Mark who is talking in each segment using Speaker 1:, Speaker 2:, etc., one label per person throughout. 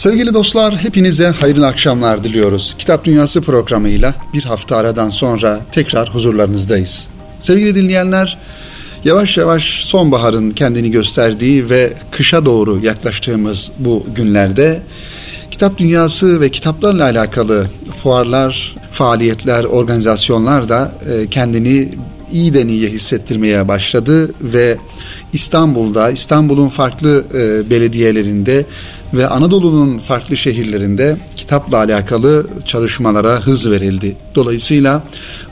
Speaker 1: Sevgili dostlar, hepinize hayırlı akşamlar diliyoruz. Kitap Dünyası programıyla bir hafta aradan sonra tekrar huzurlarınızdayız. Sevgili dinleyenler, yavaş yavaş sonbaharın kendini gösterdiği ve kışa doğru yaklaştığımız bu günlerde kitap dünyası ve kitaplarla alakalı fuarlar, faaliyetler, organizasyonlar da e, kendini iyiden iyiye hissettirmeye başladı ve İstanbul'da, İstanbul'un farklı e, belediyelerinde ve Anadolu'nun farklı şehirlerinde kitapla alakalı çalışmalara hız verildi. Dolayısıyla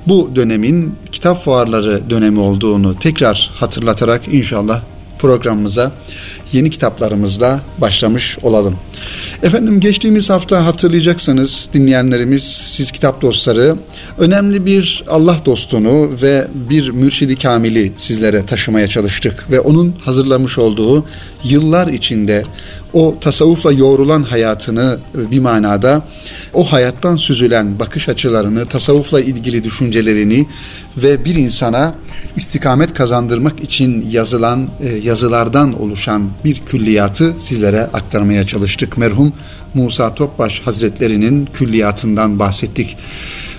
Speaker 1: bu dönemin kitap fuarları dönemi olduğunu tekrar hatırlatarak inşallah programımıza yeni kitaplarımızla başlamış olalım. Efendim geçtiğimiz hafta hatırlayacaksınız dinleyenlerimiz, siz kitap dostları önemli bir Allah dostunu ve bir mürşidi kamili sizlere taşımaya çalıştık ve onun hazırlamış olduğu yıllar içinde o tasavvufla yoğrulan hayatını bir manada o hayattan süzülen bakış açılarını, tasavvufla ilgili düşüncelerini ve bir insana istikamet kazandırmak için yazılan e, yazılardan oluşan bir külliyatı sizlere aktarmaya çalıştık. Merhum Musa Topbaş Hazretleri'nin külliyatından bahsettik.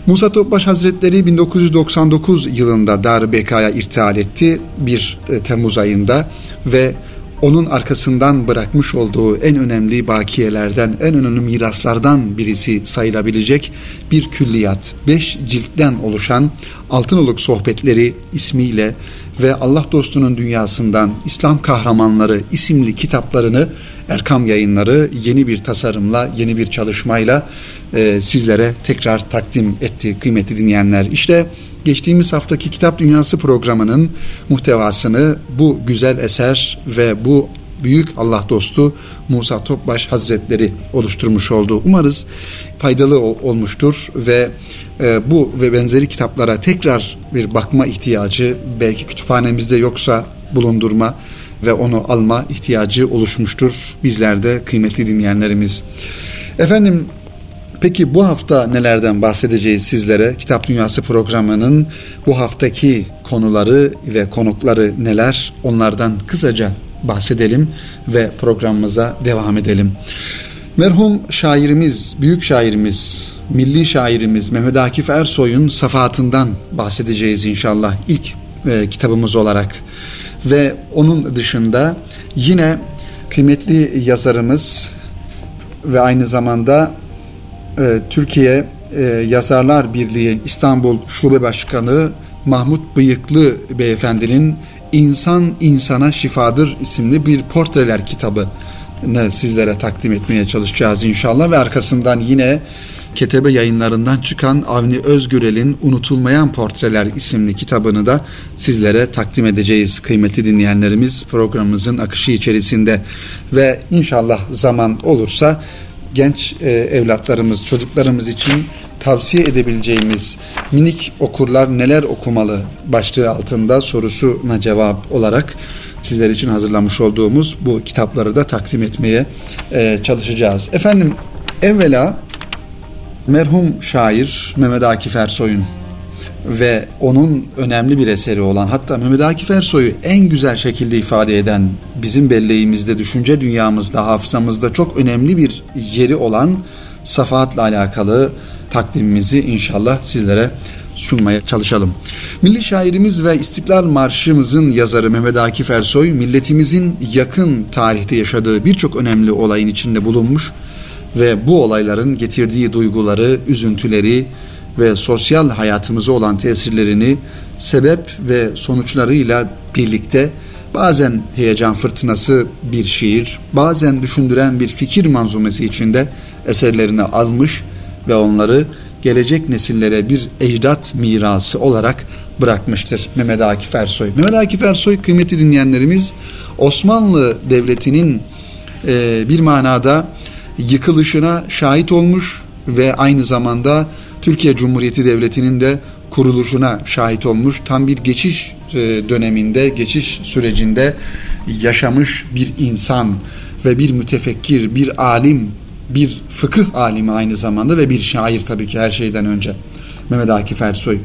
Speaker 1: Musa Topbaş Hazretleri 1999 yılında Dar-ı Beka'ya irtihal etti bir e, Temmuz ayında ve onun arkasından bırakmış olduğu en önemli bakiyelerden, en önemli miraslardan birisi sayılabilecek bir külliyat. Beş ciltten oluşan Altınoluk Sohbetleri ismiyle ve Allah dostunun dünyasından İslam kahramanları isimli kitaplarını Erkam yayınları yeni bir tasarımla, yeni bir çalışmayla e, sizlere tekrar takdim etti kıymetli dinleyenler. İşte geçtiğimiz haftaki Kitap Dünyası programının muhtevasını bu güzel eser ve bu büyük Allah dostu Musa Topbaş Hazretleri oluşturmuş oldu. Umarız faydalı olmuştur ve e, bu ve benzeri kitaplara tekrar bir bakma ihtiyacı belki kütüphanemizde yoksa bulundurma ve onu alma ihtiyacı oluşmuştur bizlerde kıymetli dinleyenlerimiz. Efendim Peki bu hafta nelerden bahsedeceğiz sizlere? Kitap Dünyası programının bu haftaki konuları ve konukları neler? Onlardan kısaca bahsedelim ve programımıza devam edelim. Merhum şairimiz, büyük şairimiz, milli şairimiz Mehmet Akif Ersoy'un safahatından bahsedeceğiz inşallah ilk e, kitabımız olarak. Ve onun dışında yine kıymetli yazarımız ve aynı zamanda e, Türkiye e, Yazarlar Birliği İstanbul Şube Başkanı Mahmut Bıyıklı Beyefendinin İnsan İnsana Şifadır isimli bir portreler kitabı sizlere takdim etmeye çalışacağız inşallah. Ve arkasından yine Ketebe yayınlarından çıkan Avni Özgürel'in Unutulmayan Portreler isimli kitabını da sizlere takdim edeceğiz kıymetli dinleyenlerimiz programımızın akışı içerisinde. Ve inşallah zaman olursa genç e, evlatlarımız, çocuklarımız için tavsiye edebileceğimiz minik okurlar neler okumalı başlığı altında sorusuna cevap olarak sizler için hazırlamış olduğumuz bu kitapları da takdim etmeye e, çalışacağız. Efendim evvela merhum şair Mehmet Akif Ersoy'un ve onun önemli bir eseri olan hatta Mehmet Akif Ersoy'u en güzel şekilde ifade eden bizim belleğimizde, düşünce dünyamızda, hafızamızda çok önemli bir yeri olan safahatla alakalı takdimimizi inşallah sizlere sunmaya çalışalım. Milli şairimiz ve İstiklal Marşımızın yazarı Mehmet Akif Ersoy, milletimizin yakın tarihte yaşadığı birçok önemli olayın içinde bulunmuş ve bu olayların getirdiği duyguları, üzüntüleri, ve sosyal hayatımıza olan tesirlerini sebep ve sonuçlarıyla birlikte bazen heyecan fırtınası bir şiir, bazen düşündüren bir fikir manzumesi içinde eserlerini almış ve onları gelecek nesillere bir ecdat mirası olarak bırakmıştır Mehmet Akif Ersoy. Mehmet Akif Ersoy kıymetli dinleyenlerimiz Osmanlı Devleti'nin e, bir manada yıkılışına şahit olmuş ve aynı zamanda Türkiye Cumhuriyeti Devleti'nin de kuruluşuna şahit olmuş. Tam bir geçiş e, döneminde, geçiş sürecinde yaşamış bir insan ve bir mütefekkir, bir alim, bir fıkıh alimi aynı zamanda ve bir şair tabii ki her şeyden önce. Mehmet Akif Ersoy.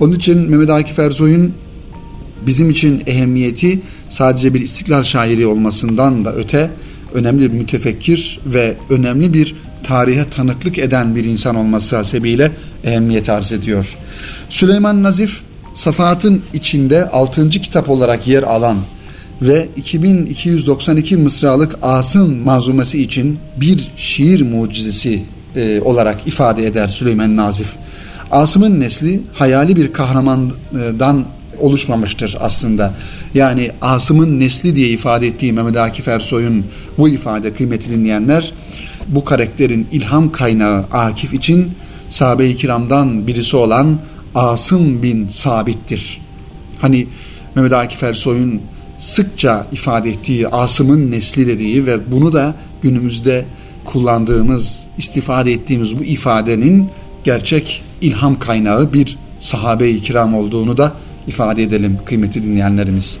Speaker 1: Onun için Mehmet Akif Ersoy'un bizim için ehemmiyeti sadece bir istiklal şairi olmasından da öte önemli bir mütefekkir ve önemli bir tarihe tanıklık eden bir insan olması hasebiyle ehemmiyet arz ediyor. Süleyman Nazif, Safahat'ın içinde 6. kitap olarak yer alan ve 2292 mısralık Asım manzumesi için bir şiir mucizesi e, olarak ifade eder Süleyman Nazif. Asım'ın nesli hayali bir kahramandan oluşmamıştır aslında. Yani Asım'ın nesli diye ifade ettiği Mehmet Akif Ersoy'un bu ifade kıymeti dinleyenler bu karakterin ilham kaynağı Akif için sahabe-i kiramdan birisi olan Asım bin Sabit'tir. Hani Mehmet Akif Ersoy'un sıkça ifade ettiği Asım'ın nesli dediği ve bunu da günümüzde kullandığımız, istifade ettiğimiz bu ifadenin gerçek ilham kaynağı bir sahabe-i kiram olduğunu da ifade edelim kıymeti dinleyenlerimiz.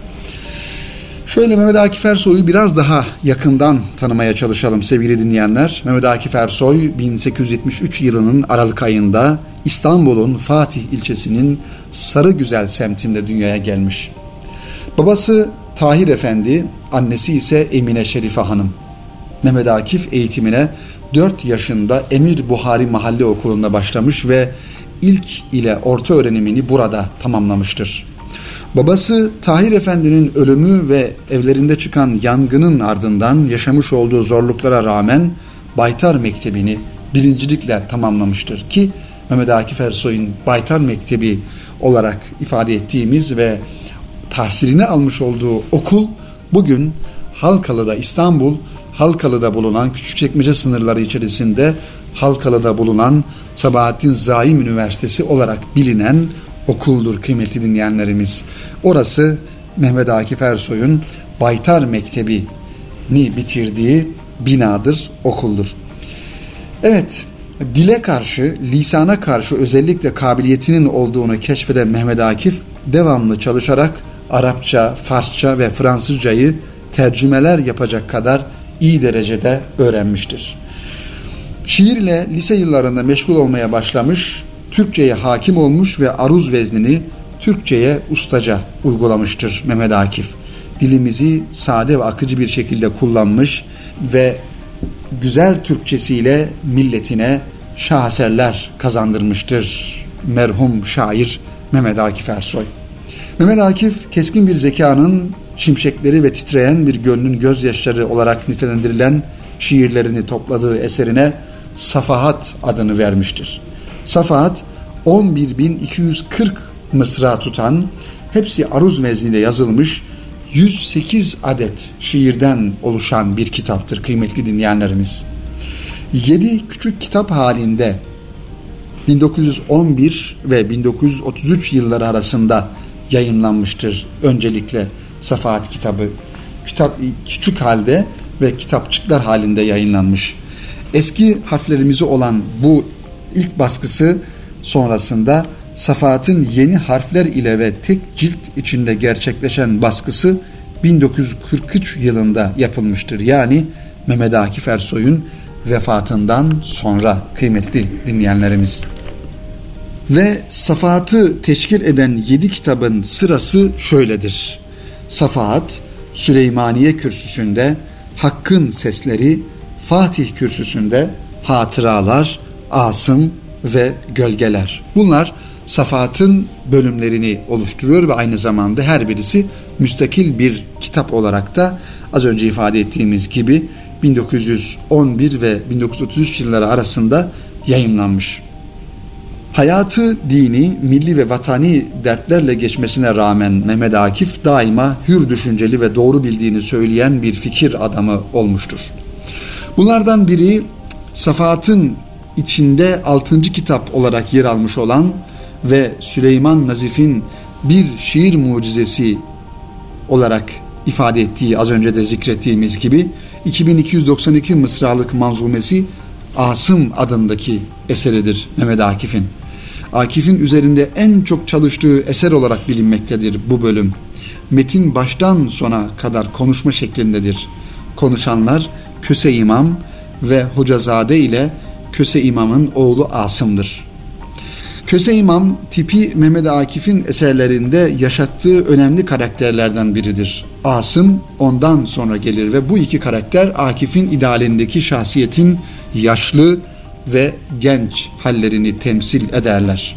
Speaker 1: Şöyle Mehmet Akif Ersoy'u biraz daha yakından tanımaya çalışalım sevgili dinleyenler. Mehmet Akif Ersoy 1873 yılının Aralık ayında İstanbul'un Fatih ilçesinin Sarıgüzel semtinde dünyaya gelmiş. Babası Tahir Efendi, annesi ise Emine Şerife Hanım. Mehmet Akif eğitimine 4 yaşında Emir Buhari Mahalle Okulu'nda başlamış ve ilk ile orta öğrenimini burada tamamlamıştır. Babası Tahir Efendi'nin ölümü ve evlerinde çıkan yangının ardından yaşamış olduğu zorluklara rağmen Baytar Mektebi'ni birincilikle tamamlamıştır ki Mehmet Akif Ersoy'un Baytar Mektebi olarak ifade ettiğimiz ve tahsilini almış olduğu okul bugün Halkalı'da İstanbul Halkalı'da bulunan Küçükçekmece sınırları içerisinde Halkalı'da bulunan Sabahattin Zaim Üniversitesi olarak bilinen okuldur kıymetli dinleyenlerimiz. Orası Mehmet Akif Ersoy'un Baytar Mektebi'ni bitirdiği binadır, okuldur. Evet, dile karşı, lisana karşı özellikle kabiliyetinin olduğunu keşfeden Mehmet Akif devamlı çalışarak Arapça, Farsça ve Fransızcayı tercümeler yapacak kadar iyi derecede öğrenmiştir. Şiirle lise yıllarında meşgul olmaya başlamış, Türkçe'ye hakim olmuş ve aruz veznini Türkçe'ye ustaca uygulamıştır Mehmet Akif. Dilimizi sade ve akıcı bir şekilde kullanmış ve güzel Türkçesiyle milletine şaheserler kazandırmıştır merhum şair Mehmet Akif Ersoy. Mehmet Akif keskin bir zekanın şimşekleri ve titreyen bir gönlün gözyaşları olarak nitelendirilen şiirlerini topladığı eserine Safahat adını vermiştir. Safahat 11.240 mısra tutan, hepsi aruz vezniyle yazılmış 108 adet şiirden oluşan bir kitaptır kıymetli dinleyenlerimiz. 7 küçük kitap halinde 1911 ve 1933 yılları arasında yayınlanmıştır öncelikle Safahat kitabı. Kitap küçük halde ve kitapçıklar halinde yayınlanmış. Eski harflerimizi olan bu ilk baskısı sonrasında Safahat'ın yeni harfler ile ve tek cilt içinde gerçekleşen baskısı 1943 yılında yapılmıştır. Yani Mehmet Akif Ersoy'un vefatından sonra kıymetli dinleyenlerimiz. Ve Safahat'ı teşkil eden yedi kitabın sırası şöyledir. Safahat, Süleymaniye kürsüsünde Hakkın Sesleri, Fatih kürsüsünde Hatıralar, Asım ve Gölgeler. Bunlar Safahat'ın bölümlerini oluşturuyor ve aynı zamanda her birisi müstakil bir kitap olarak da az önce ifade ettiğimiz gibi 1911 ve 1933 yılları arasında yayınlanmış. Hayatı dini, milli ve vatani dertlerle geçmesine rağmen Mehmet Akif daima hür düşünceli ve doğru bildiğini söyleyen bir fikir adamı olmuştur. Bunlardan biri Safahat'ın içinde 6. kitap olarak yer almış olan ve Süleyman Nazif'in bir şiir mucizesi olarak ifade ettiği az önce de zikrettiğimiz gibi 2292 mısralık manzumesi Asım adındaki eseridir Mehmet Akif'in. Akif'in üzerinde en çok çalıştığı eser olarak bilinmektedir bu bölüm. Metin baştan sona kadar konuşma şeklindedir. Konuşanlar Köse İmam ve Hocazade ile Köse İmam'ın oğlu Asım'dır. Köse İmam tipi Mehmet Akif'in eserlerinde yaşattığı önemli karakterlerden biridir. Asım ondan sonra gelir ve bu iki karakter Akif'in idealindeki şahsiyetin yaşlı ve genç hallerini temsil ederler.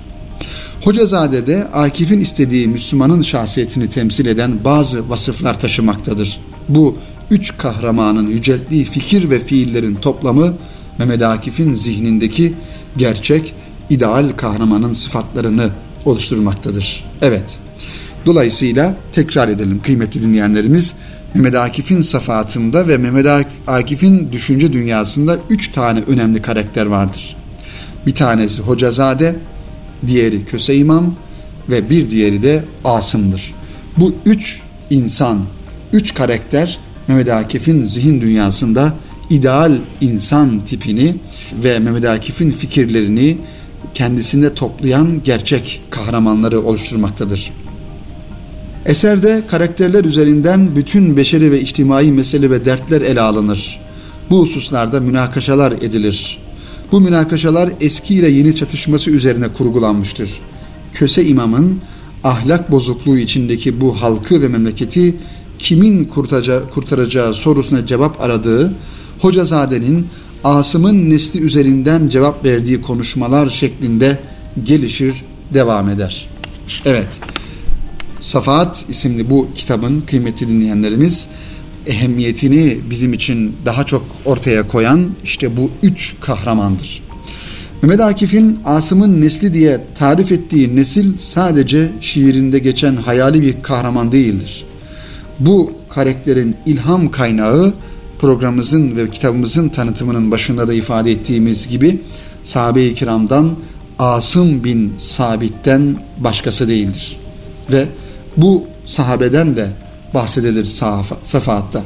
Speaker 1: Hocazade'de Akif'in istediği Müslümanın şahsiyetini temsil eden bazı vasıflar taşımaktadır. Bu üç kahramanın yücelttiği fikir ve fiillerin toplamı Mehmet Akif'in zihnindeki gerçek, ideal kahramanın sıfatlarını oluşturmaktadır. Evet, dolayısıyla tekrar edelim kıymetli dinleyenlerimiz, Mehmet Akif'in safatında ve Mehmet Akif'in düşünce dünyasında üç tane önemli karakter vardır. Bir tanesi Hocazade, diğeri Köse İmam ve bir diğeri de Asım'dır. Bu üç insan, üç karakter Mehmet Akif'in zihin dünyasında ideal insan tipini ve Mehmet Akif'in fikirlerini kendisinde toplayan gerçek kahramanları oluşturmaktadır. Eserde karakterler üzerinden bütün beşeri ve içtimai mesele ve dertler ele alınır. Bu hususlarda münakaşalar edilir. Bu münakaşalar eski ile yeni çatışması üzerine kurgulanmıştır. Köse imamın ahlak bozukluğu içindeki bu halkı ve memleketi kimin kurtaracağı, kurtaracağı sorusuna cevap aradığı, Hocazade'nin Asım'ın nesli üzerinden cevap verdiği konuşmalar şeklinde gelişir, devam eder. Evet, Safahat isimli bu kitabın kıymetli dinleyenlerimiz ehemmiyetini bizim için daha çok ortaya koyan işte bu üç kahramandır. Mehmet Akif'in Asım'ın nesli diye tarif ettiği nesil sadece şiirinde geçen hayali bir kahraman değildir. Bu karakterin ilham kaynağı programımızın ve kitabımızın tanıtımının başında da ifade ettiğimiz gibi sahabe-i kiramdan Asım bin Sabit'ten başkası değildir. Ve bu sahabeden de bahsedilir Safahat'ta.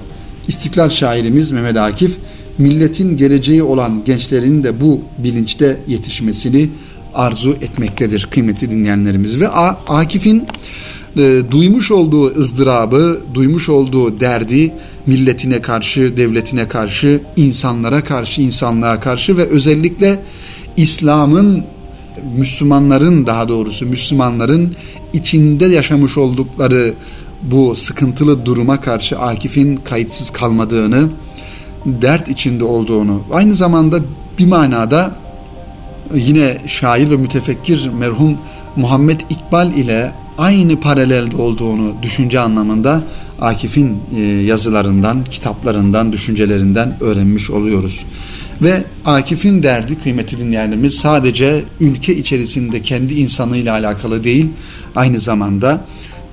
Speaker 1: İstiklal şairimiz Mehmet Akif, milletin geleceği olan gençlerin de bu bilinçte yetişmesini arzu etmektedir kıymetli dinleyenlerimiz. Ve Akif'in e, duymuş olduğu ızdırabı, duymuş olduğu derdi milletine karşı, devletine karşı, insanlara karşı, insanlığa karşı ve özellikle İslam'ın Müslümanların daha doğrusu Müslümanların içinde yaşamış oldukları bu sıkıntılı duruma karşı Akif'in kayıtsız kalmadığını, dert içinde olduğunu, aynı zamanda bir manada yine şair ve mütefekkir merhum Muhammed İkbal ile aynı paralelde olduğunu düşünce anlamında Akif'in e, yazılarından, kitaplarından, düşüncelerinden öğrenmiş oluyoruz. Ve Akif'in derdi kıymeti dinleyenlerimiz sadece ülke içerisinde kendi insanıyla alakalı değil, aynı zamanda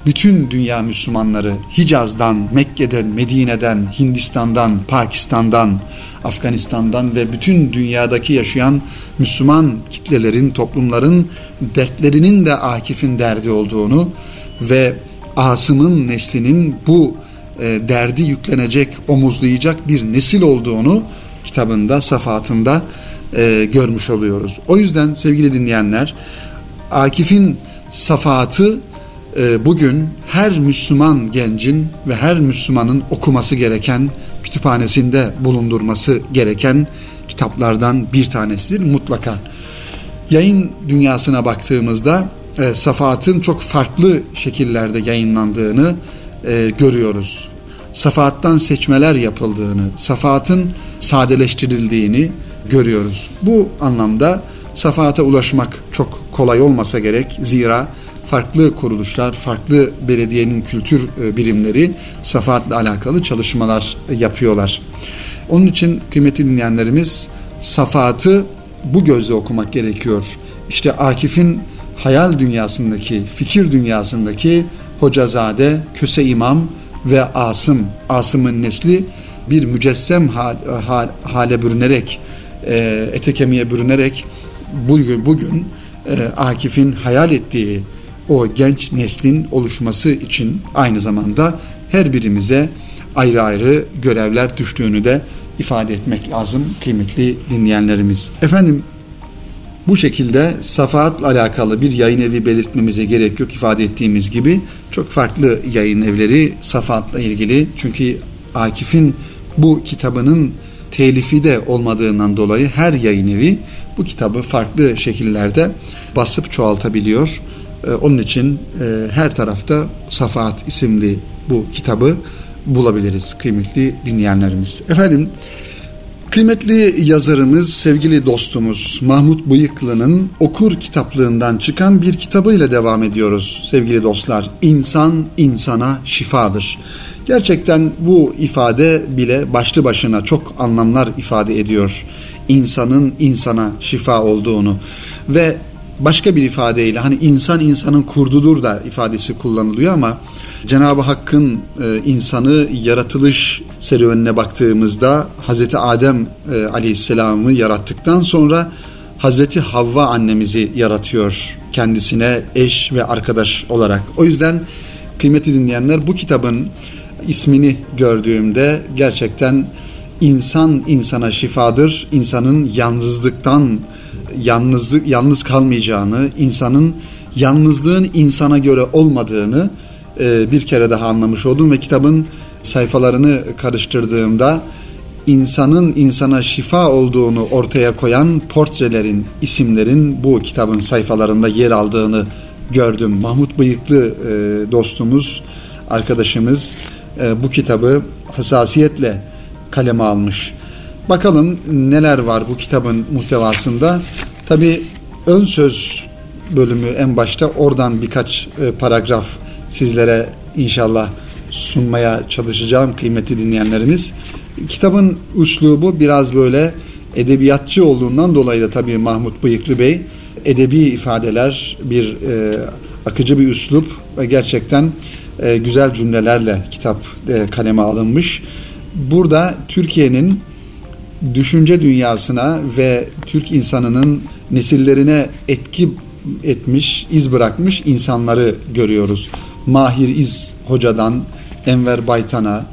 Speaker 1: bütün dünya Müslümanları Hicaz'dan, Mekke'den, Medine'den, Hindistan'dan, Pakistan'dan, Afganistan'dan ve bütün dünyadaki yaşayan Müslüman kitlelerin, toplumların dertlerinin de Akif'in derdi olduğunu ve Asım'ın neslinin bu e, derdi yüklenecek, omuzlayacak bir nesil olduğunu kitabında, safatında e, görmüş oluyoruz. O yüzden sevgili dinleyenler, Akif'in safatı e, bugün her Müslüman gencin ve her Müslümanın okuması gereken, kütüphanesinde bulundurması gereken kitaplardan bir tanesidir mutlaka. Yayın dünyasına baktığımızda e, safahatın çok farklı şekillerde yayınlandığını e, görüyoruz. Safahattan seçmeler yapıldığını, safahatın sadeleştirildiğini görüyoruz. Bu anlamda safahata ulaşmak çok kolay olmasa gerek. Zira farklı kuruluşlar, farklı belediyenin kültür e, birimleri safahatla alakalı çalışmalar yapıyorlar. Onun için kıymetli dinleyenlerimiz safahatı bu gözle okumak gerekiyor. İşte Akif'in hayal dünyasındaki, fikir dünyasındaki Hocazade, Köse İmam ve Asım, Asım'ın nesli bir mücessem hal, hal, hale bürünerek, e, ete kemiğe bürünerek bugün, bugün e, Akif'in hayal ettiği o genç neslin oluşması için aynı zamanda her birimize ayrı ayrı görevler düştüğünü de ifade etmek lazım kıymetli dinleyenlerimiz. Efendim bu şekilde safaatla alakalı bir yayın evi belirtmemize gerek yok ifade ettiğimiz gibi çok farklı yayın evleri safaatla ilgili çünkü Akif'in bu kitabının telifi de olmadığından dolayı her yayın evi bu kitabı farklı şekillerde basıp çoğaltabiliyor. Ee, onun için e, her tarafta Safahat isimli bu kitabı bulabiliriz kıymetli dinleyenlerimiz. Efendim Kıymetli yazarımız, sevgili dostumuz Mahmut Bıyıklı'nın Okur kitaplığından çıkan bir kitabıyla devam ediyoruz sevgili dostlar. İnsan insana şifadır. Gerçekten bu ifade bile başlı başına çok anlamlar ifade ediyor. İnsanın insana şifa olduğunu ve başka bir ifadeyle hani insan insanın kurdudur da ifadesi kullanılıyor ama Cenab-ı Hakk'ın e, insanı yaratılış serüvenine baktığımızda Hazreti Adem e, Aleyhisselam'ı yarattıktan sonra Hazreti Havva annemizi yaratıyor kendisine eş ve arkadaş olarak. O yüzden kıymetli dinleyenler bu kitabın ismini gördüğümde gerçekten insan insana şifadır. İnsanın yalnızlıktan yalnızlık yalnız kalmayacağını, insanın yalnızlığın insana göre olmadığını e, bir kere daha anlamış oldum ve kitabın sayfalarını karıştırdığımda insanın insana şifa olduğunu ortaya koyan portrelerin, isimlerin bu kitabın sayfalarında yer aldığını gördüm. Mahmut Bıyıklı e, dostumuz, arkadaşımız e, bu kitabı hassasiyetle kaleme almış. Bakalım neler var bu kitabın muhtevasında. Tabi ön söz bölümü en başta oradan birkaç e, paragraf sizlere inşallah sunmaya çalışacağım kıymetli dinleyenlerimiz. Kitabın üslubu biraz böyle edebiyatçı olduğundan dolayı da tabii Mahmut Bıyıklı Bey edebi ifadeler, bir e, akıcı bir üslup ve gerçekten e, güzel cümlelerle kitap e, kaleme alınmış. Burada Türkiye'nin düşünce dünyasına ve Türk insanının nesillerine etki etmiş, iz bırakmış insanları görüyoruz. Mahir İz Hoca'dan Enver Baytan'a,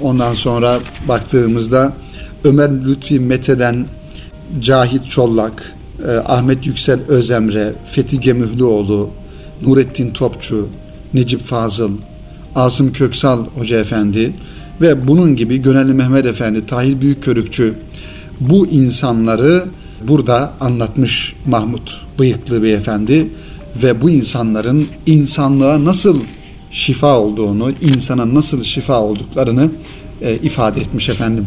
Speaker 1: ondan sonra baktığımızda Ömer Lütfi Mete'den Cahit Çollak, e, Ahmet Yüksel Özemre, Fethi Gemühlüoğlu, Nurettin Topçu, Necip Fazıl, Asım Köksal Hoca Efendi ve bunun gibi Gönelli Mehmet Efendi, Tahir Büyükkörükçü bu insanları burada anlatmış Mahmut Bıyıklı Beyefendi ve bu insanların insanlığa nasıl şifa olduğunu, insana nasıl şifa olduklarını e, ifade etmiş efendim.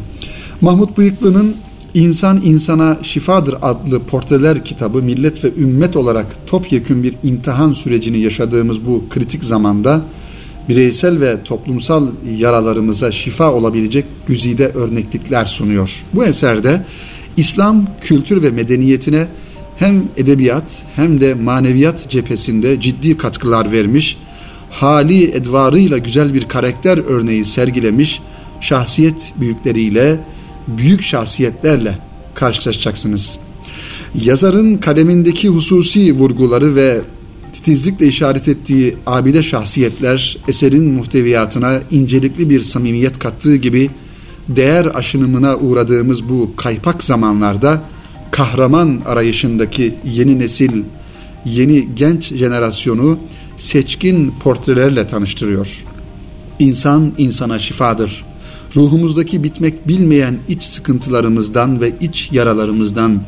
Speaker 1: Mahmut Bıyıklı'nın İnsan İnsana Şifadır adlı portreler kitabı millet ve ümmet olarak topyekün bir imtihan sürecini yaşadığımız bu kritik zamanda bireysel ve toplumsal yaralarımıza şifa olabilecek güzide örneklikler sunuyor. Bu eserde İslam kültür ve medeniyetine hem edebiyat hem de maneviyat cephesinde ciddi katkılar vermiş, hali edvarıyla güzel bir karakter örneği sergilemiş, şahsiyet büyükleriyle, büyük şahsiyetlerle karşılaşacaksınız. Yazarın kalemindeki hususi vurguları ve titizlikle işaret ettiği abide şahsiyetler eserin muhteviyatına incelikli bir samimiyet kattığı gibi değer aşınımına uğradığımız bu kaypak zamanlarda kahraman arayışındaki yeni nesil, yeni genç jenerasyonu seçkin portrelerle tanıştırıyor. İnsan insana şifadır. Ruhumuzdaki bitmek bilmeyen iç sıkıntılarımızdan ve iç yaralarımızdan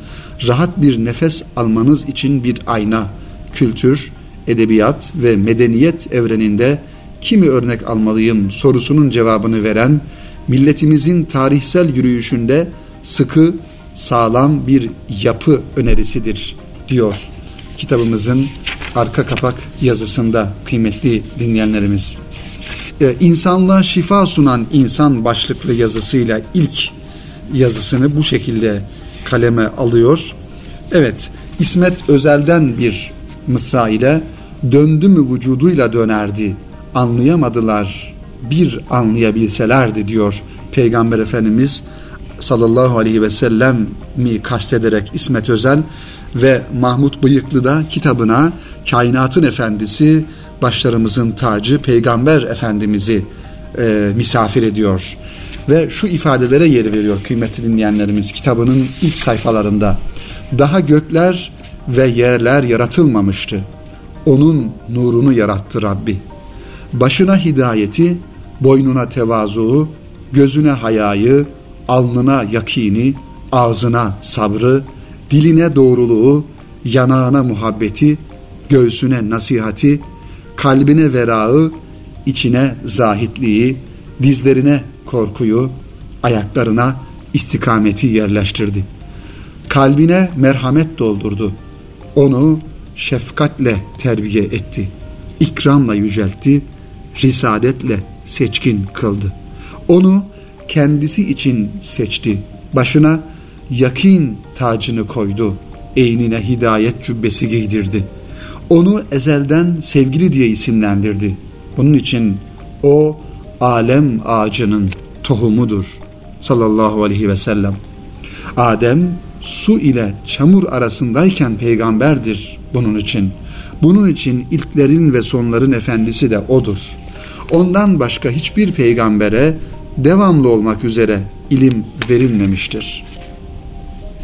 Speaker 1: rahat bir nefes almanız için bir ayna, kültür, edebiyat ve medeniyet evreninde kimi örnek almalıyım sorusunun cevabını veren milletimizin tarihsel yürüyüşünde sıkı, sağlam bir yapı önerisidir diyor kitabımızın arka kapak yazısında kıymetli dinleyenlerimiz. Ee, insanlığa şifa sunan insan başlıklı yazısıyla ilk yazısını bu şekilde kaleme alıyor. Evet, İsmet Özel'den bir mısra ile döndü mü vücuduyla dönerdi, anlayamadılar, bir anlayabilselerdi diyor Peygamber Efendimiz sallallahu aleyhi ve sellem mi kastederek İsmet Özel ve Mahmut Bıyıklı da kitabına kainatın efendisi başlarımızın tacı Peygamber Efendimiz'i e, misafir ediyor. Ve şu ifadelere yer veriyor kıymetli dinleyenlerimiz kitabının ilk sayfalarında. Daha gökler ve yerler yaratılmamıştı. Onun nurunu yarattı Rabbi. Başına hidayeti, boynuna tevazuğu, gözüne hayayı, alnına yakini, ağzına sabrı, diline doğruluğu, yanağına muhabbeti, göğsüne nasihati, kalbine verağı, içine zahitliği, dizlerine korkuyu, ayaklarına istikameti yerleştirdi. Kalbine merhamet doldurdu. Onu şefkatle terbiye etti. İkramla yüceltti, risadetle seçkin kıldı. Onu kendisi için seçti. Başına yakin tacını koydu. Eynine hidayet cübbesi giydirdi. Onu ezelden sevgili diye isimlendirdi. Bunun için o alem ağacının tohumudur sallallahu aleyhi ve sellem. Adem su ile çamur arasındayken peygamberdir bunun için. Bunun için ilklerin ve sonların efendisi de odur. Ondan başka hiçbir peygambere devamlı olmak üzere ilim verilmemiştir.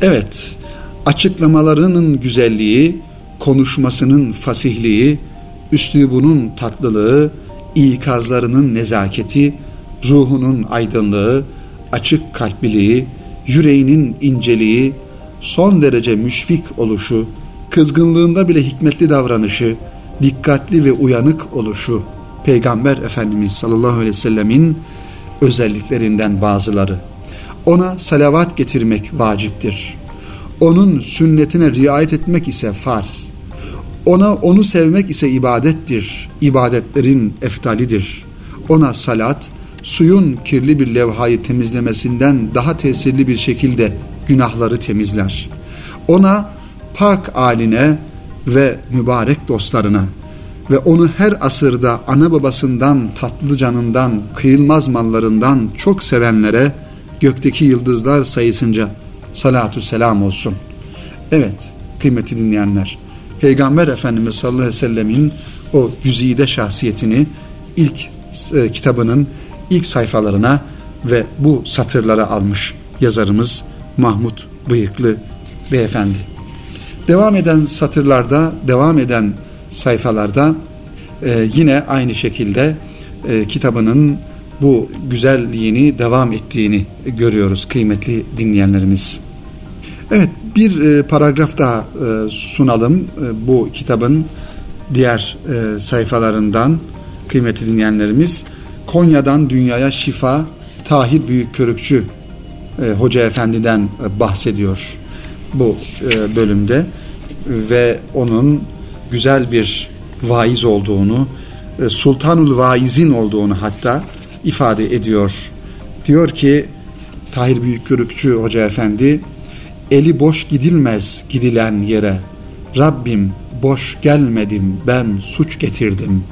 Speaker 1: Evet, açıklamalarının güzelliği, konuşmasının fasihliği, üslubunun tatlılığı, ikazlarının nezaketi, ruhunun aydınlığı, açık kalpliliği, yüreğinin inceliği, son derece müşfik oluşu, kızgınlığında bile hikmetli davranışı, dikkatli ve uyanık oluşu, Peygamber Efendimiz sallallahu aleyhi ve sellemin özelliklerinden bazıları. Ona salavat getirmek vaciptir. Onun sünnetine riayet etmek ise farz. Ona onu sevmek ise ibadettir. İbadetlerin eftalidir. Ona salat, suyun kirli bir levhayı temizlemesinden daha tesirli bir şekilde günahları temizler. Ona pak aline ve mübarek dostlarına ve onu her asırda ana babasından, tatlı canından, kıyılmaz mallarından çok sevenlere gökteki yıldızlar sayısınca salatu selam olsun. Evet kıymeti dinleyenler, Peygamber Efendimiz sallallahu aleyhi ve sellemin o güzide şahsiyetini ilk e, kitabının ilk sayfalarına ve bu satırlara almış yazarımız Mahmut Bıyıklı Beyefendi. Devam eden satırlarda, devam eden sayfalarda e, yine aynı şekilde e, kitabının bu güzelliğini devam ettiğini görüyoruz kıymetli dinleyenlerimiz. Evet bir e, paragraf daha e, sunalım e, bu kitabın diğer e, sayfalarından kıymetli dinleyenlerimiz. Konya'dan dünyaya şifa Tahir Büyükkörükçü e, Hoca Efendi'den e, bahsediyor bu e, bölümde ve onun güzel bir vaiz olduğunu, e, Sultanul Vaizin olduğunu hatta ifade ediyor. Diyor ki Tahir Büyükkörükçü Hoca Efendi eli boş gidilmez gidilen yere Rabbim boş gelmedim ben suç getirdim.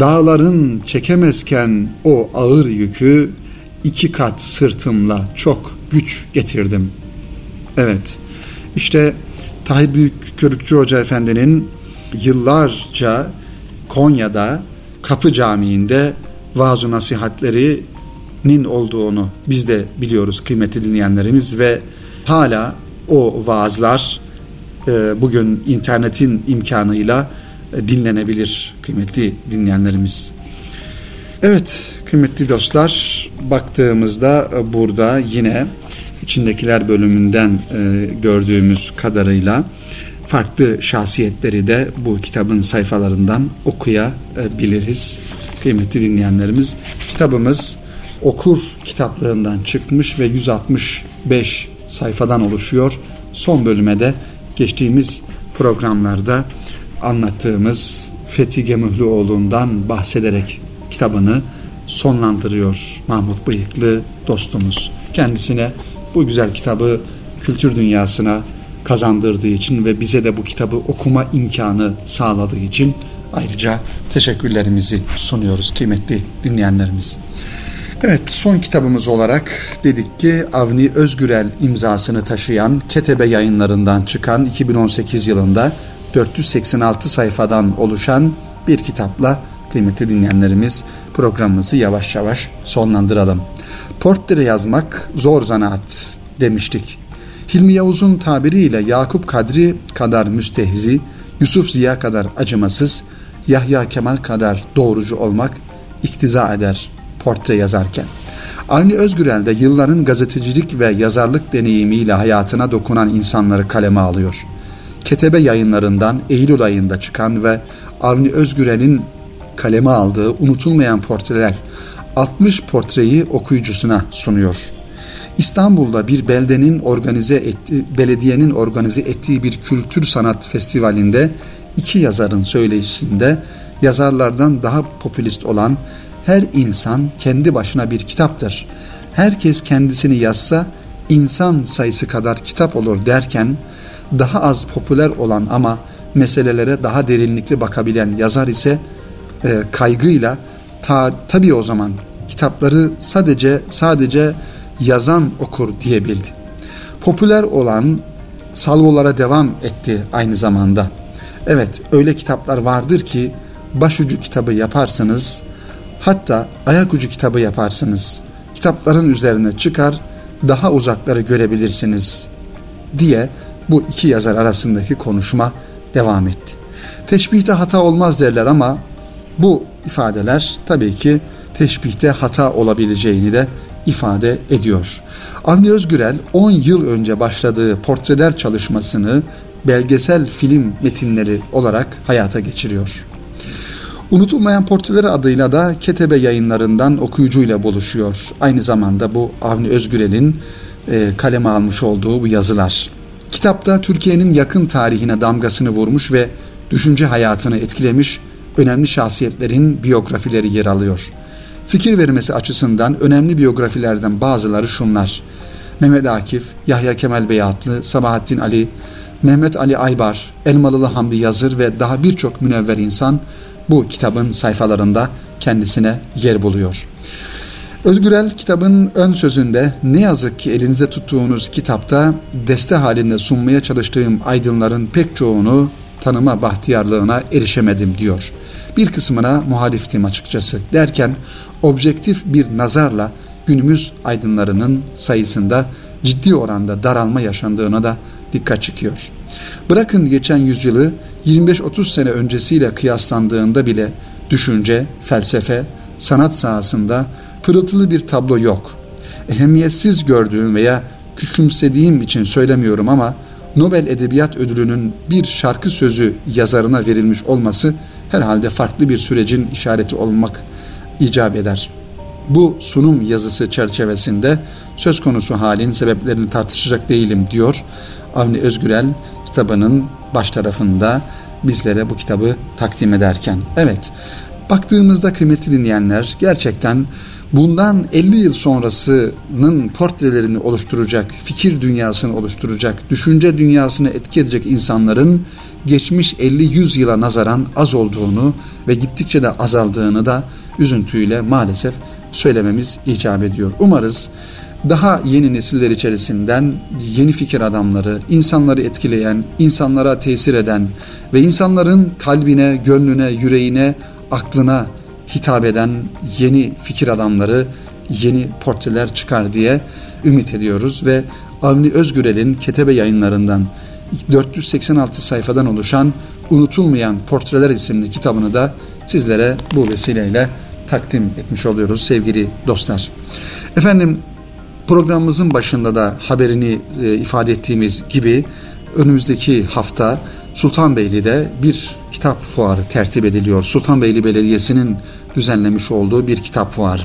Speaker 1: Dağların çekemezken o ağır yükü iki kat sırtımla çok güç getirdim. Evet işte Tahir Büyük Körükçü Hoca Efendi'nin yıllarca Konya'da Kapı Camii'nde vaaz nasihatlerinin olduğunu biz de biliyoruz kıymetli dinleyenlerimiz ve hala o vaazlar e, bugün internetin imkanıyla dinlenebilir kıymetli dinleyenlerimiz. Evet kıymetli dostlar baktığımızda e, burada yine içindekiler bölümünden gördüğümüz kadarıyla farklı şahsiyetleri de bu kitabın sayfalarından okuyabiliriz kıymetli dinleyenlerimiz. Kitabımız okur kitaplığından çıkmış ve 165 sayfadan oluşuyor. Son bölüme de geçtiğimiz programlarda anlattığımız Fethi Gemühlüoğlu'ndan bahsederek kitabını sonlandırıyor Mahmut Bıyıklı dostumuz. Kendisine bu güzel kitabı kültür dünyasına kazandırdığı için ve bize de bu kitabı okuma imkanı sağladığı için ayrıca teşekkürlerimizi sunuyoruz kıymetli dinleyenlerimiz. Evet son kitabımız olarak dedik ki Avni Özgürel imzasını taşıyan Ketebe yayınlarından çıkan 2018 yılında 486 sayfadan oluşan bir kitapla kıymetli dinleyenlerimiz programımızı yavaş yavaş sonlandıralım. Portre yazmak zor zanaat demiştik. Hilmi Yavuz'un tabiriyle Yakup Kadri kadar müstehzi, Yusuf Ziya kadar acımasız, Yahya Kemal kadar doğrucu olmak iktiza eder portre yazarken. Avni Özgürel de yılların gazetecilik ve yazarlık deneyimiyle hayatına dokunan insanları kaleme alıyor. Ketebe yayınlarından Eylül ayında çıkan ve Avni Özgürel'in kaleme aldığı unutulmayan portreler 60 portreyi okuyucusuna sunuyor. İstanbul'da bir beldenin organize etti, belediyenin organize ettiği bir kültür sanat festivalinde iki yazarın söyleşisinde yazarlardan daha popülist olan her insan kendi başına bir kitaptır. Herkes kendisini yazsa insan sayısı kadar kitap olur derken daha az popüler olan ama meselelere daha derinlikli bakabilen yazar ise e, kaygıyla ta, tabii o zaman kitapları sadece sadece yazan okur diyebildi. Popüler olan salvolara devam etti aynı zamanda. Evet öyle kitaplar vardır ki başucu kitabı yaparsınız hatta ayak ucu kitabı yaparsınız. Kitapların üzerine çıkar daha uzakları görebilirsiniz diye bu iki yazar arasındaki konuşma devam etti. Teşbihte hata olmaz derler ama bu ifadeler tabii ki teşbihte hata olabileceğini de ifade ediyor. Avni Özgürel 10 yıl önce başladığı portreler çalışmasını belgesel film metinleri olarak hayata geçiriyor. Unutulmayan Portreleri adıyla da Ketebe yayınlarından okuyucuyla buluşuyor. Aynı zamanda bu Avni Özgürel'in e, kaleme almış olduğu bu yazılar. Kitapta Türkiye'nin yakın tarihine damgasını vurmuş ve düşünce hayatını etkilemiş önemli şahsiyetlerin biyografileri yer alıyor. Fikir vermesi açısından önemli biyografilerden bazıları şunlar. Mehmet Akif, Yahya Kemal Beyatlı, Sabahattin Ali, Mehmet Ali Aybar, Elmalılı Hamdi Yazır ve daha birçok münevver insan bu kitabın sayfalarında kendisine yer buluyor. Özgürel kitabın ön sözünde ne yazık ki elinize tuttuğunuz kitapta deste halinde sunmaya çalıştığım aydınların pek çoğunu tanıma bahtiyarlığına erişemedim diyor. Bir kısmına muhaliftim açıkçası derken objektif bir nazarla günümüz aydınlarının sayısında ciddi oranda daralma yaşandığına da dikkat çekiyor. Bırakın geçen yüzyılı 25-30 sene öncesiyle kıyaslandığında bile düşünce, felsefe, sanat sahasında pırıltılı bir tablo yok. Ehemmiyetsiz gördüğüm veya küçümsediğim için söylemiyorum ama Nobel Edebiyat Ödülü'nün bir şarkı sözü yazarına verilmiş olması herhalde farklı bir sürecin işareti olmak icap eder. Bu sunum yazısı çerçevesinde söz konusu halin sebeplerini tartışacak değilim diyor Avni Özgürel kitabının baş tarafında bizlere bu kitabı takdim ederken. Evet, baktığımızda kıymetli dinleyenler gerçekten bundan 50 yıl sonrasının portrelerini oluşturacak, fikir dünyasını oluşturacak, düşünce dünyasını etki edecek insanların geçmiş 50-100 yıla nazaran az olduğunu ve gittikçe de azaldığını da üzüntüyle maalesef söylememiz icap ediyor. Umarız daha yeni nesiller içerisinden yeni fikir adamları, insanları etkileyen, insanlara tesir eden ve insanların kalbine, gönlüne, yüreğine, aklına hitap eden yeni fikir adamları, yeni portreler çıkar diye ümit ediyoruz ve Avni Özgürel'in Ketebe yayınlarından 486 sayfadan oluşan Unutulmayan Portreler isimli kitabını da sizlere bu vesileyle takdim etmiş oluyoruz sevgili dostlar. Efendim programımızın başında da haberini e, ifade ettiğimiz gibi önümüzdeki hafta Sultanbeyli'de bir kitap fuarı tertip ediliyor. Sultanbeyli Belediyesi'nin düzenlemiş olduğu bir kitap fuarı.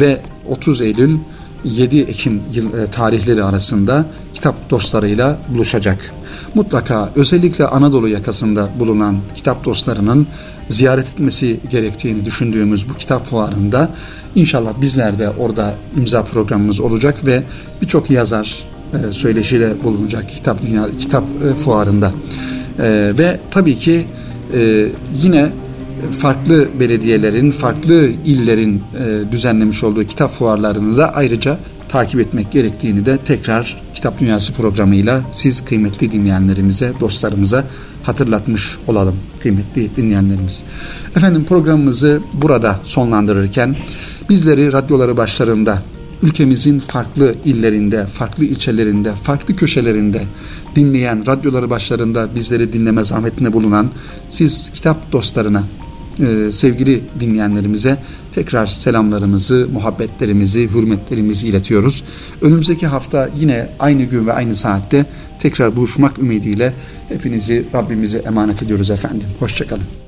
Speaker 1: Ve 30 Eylül 7 Ekim yıl, e, tarihleri arasında kitap dostlarıyla buluşacak. Mutlaka özellikle Anadolu yakasında bulunan kitap dostlarının ziyaret etmesi gerektiğini düşündüğümüz bu kitap fuarında inşallah bizler de orada imza programımız olacak ve birçok yazar e, söyleşiyle bulunacak kitap dünya kitap e, fuarında. E, ve tabii ki e, yine farklı belediyelerin, farklı illerin e, düzenlemiş olduğu kitap fuarlarını da ayrıca takip etmek gerektiğini de tekrar Kitap Dünyası programıyla siz kıymetli dinleyenlerimize, dostlarımıza hatırlatmış olalım kıymetli dinleyenlerimiz. Efendim programımızı burada sonlandırırken bizleri radyoları başlarında ülkemizin farklı illerinde, farklı ilçelerinde, farklı köşelerinde dinleyen, radyoları başlarında bizleri dinleme zahmetine bulunan siz kitap dostlarına e, sevgili dinleyenlerimize tekrar selamlarımızı, muhabbetlerimizi, hürmetlerimizi iletiyoruz. Önümüzdeki hafta yine aynı gün ve aynı saatte tekrar buluşmak ümidiyle hepinizi Rabbimize emanet ediyoruz efendim. Hoşçakalın.